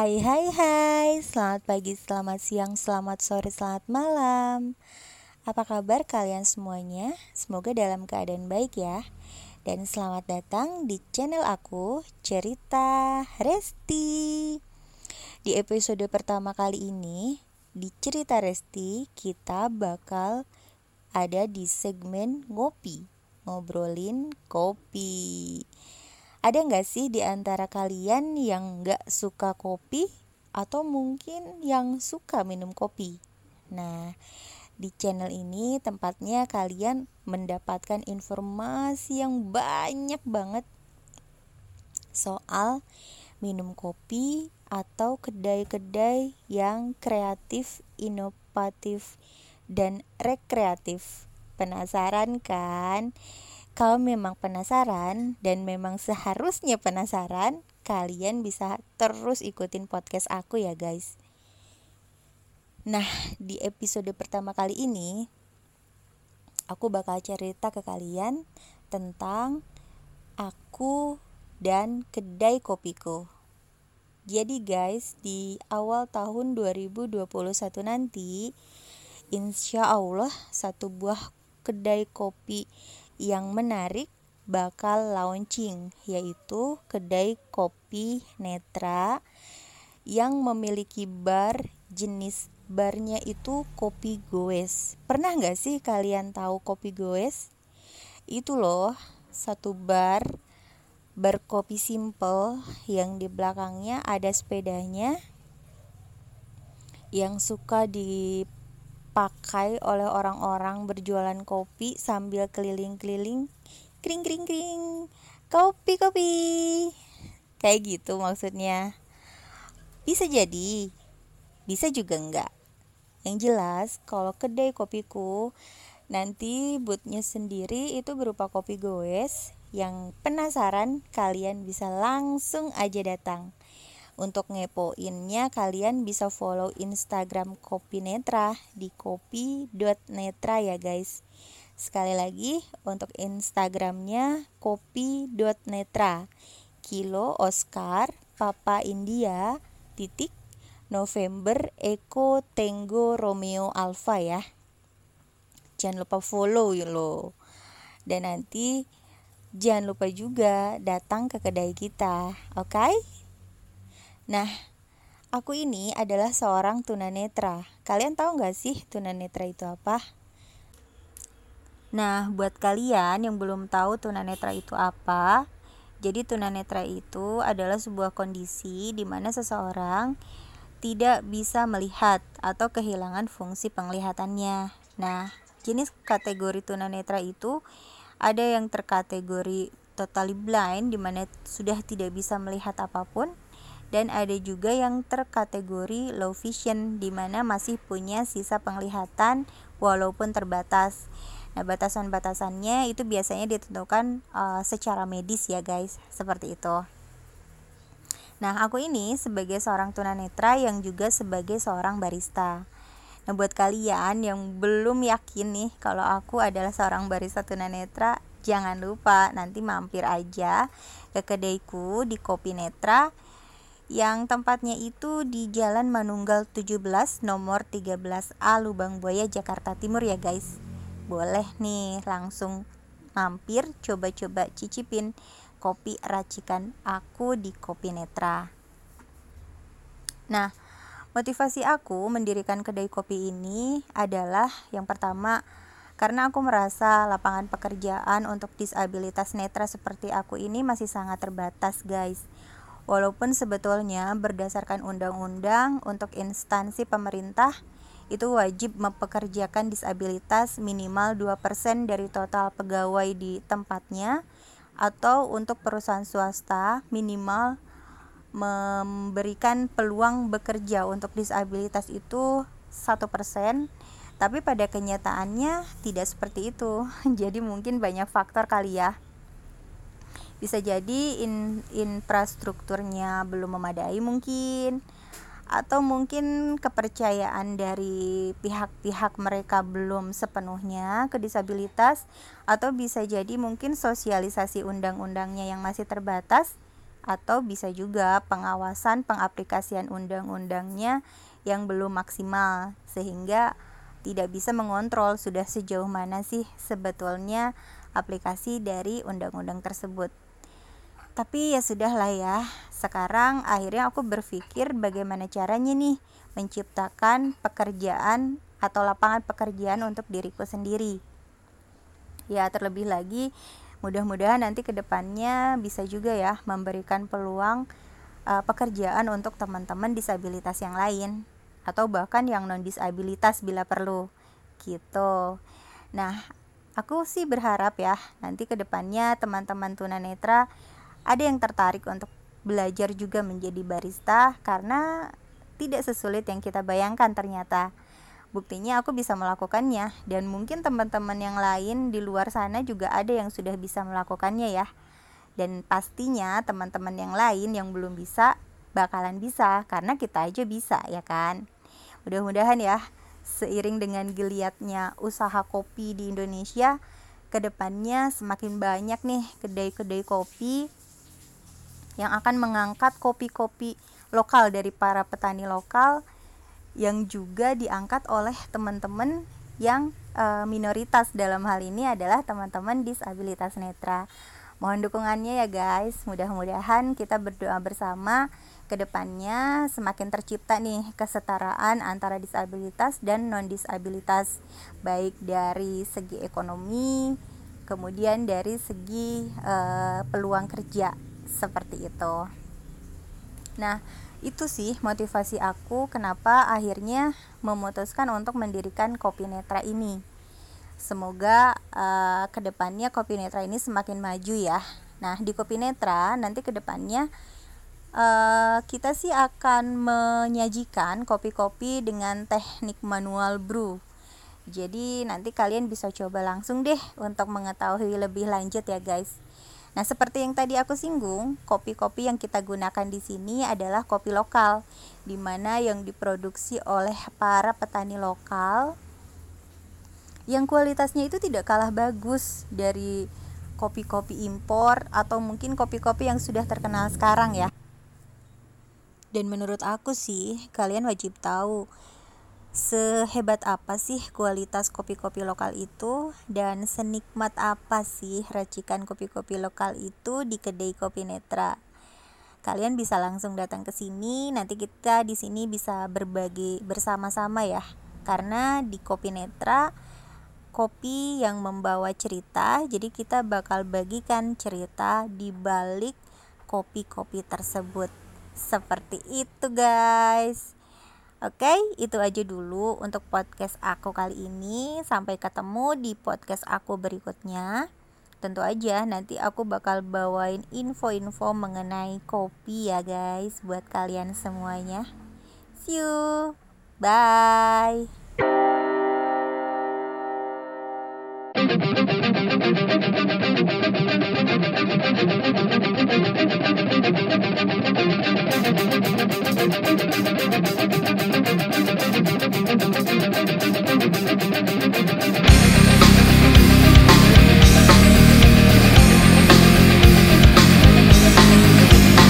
Hai hai hai, selamat pagi, selamat siang, selamat sore, selamat malam. Apa kabar kalian semuanya? Semoga dalam keadaan baik ya. Dan selamat datang di channel aku, Cerita Resti. Di episode pertama kali ini, di Cerita Resti kita bakal ada di segmen ngopi Ngobrolin kopi ada nggak sih di antara kalian yang nggak suka kopi atau mungkin yang suka minum kopi? Nah, di channel ini tempatnya kalian mendapatkan informasi yang banyak banget soal minum kopi atau kedai-kedai yang kreatif, inovatif, dan rekreatif. Penasaran kan? Kalau memang penasaran dan memang seharusnya penasaran, kalian bisa terus ikutin podcast aku ya guys. Nah, di episode pertama kali ini aku bakal cerita ke kalian tentang aku dan kedai kopiku. Jadi guys, di awal tahun 2021 nanti insya Allah satu buah kedai kopi yang menarik bakal launching yaitu kedai kopi Netra yang memiliki bar jenis barnya itu kopi goes. Pernah nggak sih kalian tahu kopi goes? Itu loh satu bar bar kopi simple yang di belakangnya ada sepedanya yang suka di dipakai oleh orang-orang berjualan kopi sambil keliling-keliling. Kring kring kring. Kopi kopi. Kayak gitu maksudnya. Bisa jadi. Bisa juga enggak. Yang jelas kalau kedai kopiku nanti bootnya sendiri itu berupa kopi goes yang penasaran kalian bisa langsung aja datang untuk ngepoinnya kalian bisa follow Instagram Kopi Netra di kopi.netra ya guys. Sekali lagi untuk Instagramnya kopi.netra Kilo Oscar Papa India titik November Eko Tango Romeo Alpha ya. Jangan lupa follow ya lo. Dan nanti jangan lupa juga datang ke kedai kita, oke? Okay? Nah, aku ini adalah seorang tunanetra. Kalian tahu nggak sih tunanetra itu apa? Nah, buat kalian yang belum tahu tunanetra itu apa, jadi tunanetra itu adalah sebuah kondisi di mana seseorang tidak bisa melihat atau kehilangan fungsi penglihatannya. Nah, jenis kategori tunanetra itu ada yang terkategori totally blind di mana sudah tidak bisa melihat apa pun dan ada juga yang terkategori low vision di mana masih punya sisa penglihatan walaupun terbatas. Nah, batasan-batasannya itu biasanya ditentukan uh, secara medis ya, guys. Seperti itu. Nah, aku ini sebagai seorang tunanetra yang juga sebagai seorang barista. Nah, buat kalian yang belum yakin nih kalau aku adalah seorang barista tunanetra, jangan lupa nanti mampir aja ke kedaiku di Kopi Netra yang tempatnya itu di Jalan Manunggal 17 nomor 13A Lubang Buaya Jakarta Timur ya guys. Boleh nih langsung mampir coba-coba cicipin kopi racikan aku di Kopi Netra. Nah motivasi aku mendirikan kedai kopi ini adalah yang pertama karena aku merasa lapangan pekerjaan untuk disabilitas netra seperti aku ini masih sangat terbatas guys Walaupun sebetulnya berdasarkan undang-undang untuk instansi pemerintah itu wajib mempekerjakan disabilitas minimal 2% dari total pegawai di tempatnya atau untuk perusahaan swasta minimal memberikan peluang bekerja untuk disabilitas itu satu persen. Tapi pada kenyataannya tidak seperti itu. Jadi mungkin banyak faktor kali ya bisa jadi in, infrastrukturnya belum memadai mungkin atau mungkin kepercayaan dari pihak-pihak mereka belum sepenuhnya ke disabilitas atau bisa jadi mungkin sosialisasi undang-undangnya yang masih terbatas atau bisa juga pengawasan pengaplikasian undang-undangnya yang belum maksimal sehingga tidak bisa mengontrol sudah sejauh mana sih sebetulnya aplikasi dari undang-undang tersebut tapi ya sudahlah ya. Sekarang akhirnya aku berpikir bagaimana caranya nih menciptakan pekerjaan atau lapangan pekerjaan untuk diriku sendiri. Ya terlebih lagi mudah-mudahan nanti ke depannya bisa juga ya memberikan peluang uh, pekerjaan untuk teman-teman disabilitas yang lain atau bahkan yang non disabilitas bila perlu. Gitu. Nah aku sih berharap ya nanti ke depannya teman-teman tunanetra ada yang tertarik untuk belajar juga menjadi barista karena tidak sesulit yang kita bayangkan ternyata. Buktinya aku bisa melakukannya dan mungkin teman-teman yang lain di luar sana juga ada yang sudah bisa melakukannya ya. Dan pastinya teman-teman yang lain yang belum bisa bakalan bisa karena kita aja bisa ya kan. Mudah-mudahan ya seiring dengan geliatnya usaha kopi di Indonesia ke depannya semakin banyak nih kedai-kedai kopi yang akan mengangkat kopi-kopi lokal dari para petani lokal yang juga diangkat oleh teman-teman yang e, minoritas dalam hal ini adalah teman-teman disabilitas netra. Mohon dukungannya ya guys. Mudah-mudahan kita berdoa bersama ke depannya semakin tercipta nih kesetaraan antara disabilitas dan non disabilitas baik dari segi ekonomi kemudian dari segi e, peluang kerja seperti itu. Nah itu sih motivasi aku kenapa akhirnya memutuskan untuk mendirikan Kopi Netra ini. Semoga uh, ke depannya Kopi Netra ini semakin maju ya. Nah di Kopi Netra nanti ke depannya uh, kita sih akan menyajikan kopi-kopi dengan teknik manual brew. Jadi nanti kalian bisa coba langsung deh untuk mengetahui lebih lanjut ya guys Nah, seperti yang tadi aku singgung, kopi-kopi yang kita gunakan di sini adalah kopi lokal, di mana yang diproduksi oleh para petani lokal yang kualitasnya itu tidak kalah bagus dari kopi-kopi impor atau mungkin kopi-kopi yang sudah terkenal sekarang ya. Dan menurut aku sih, kalian wajib tahu sehebat apa sih kualitas kopi-kopi lokal itu dan senikmat apa sih racikan kopi-kopi lokal itu di kedai Kopi Netra. Kalian bisa langsung datang ke sini, nanti kita di sini bisa berbagi bersama-sama ya. Karena di Kopi Netra kopi yang membawa cerita, jadi kita bakal bagikan cerita di balik kopi-kopi tersebut. Seperti itu, guys. Oke, itu aja dulu untuk podcast aku kali ini. Sampai ketemu di podcast aku berikutnya. Tentu aja nanti aku bakal bawain info-info mengenai kopi ya guys buat kalian semuanya. See you. Bye.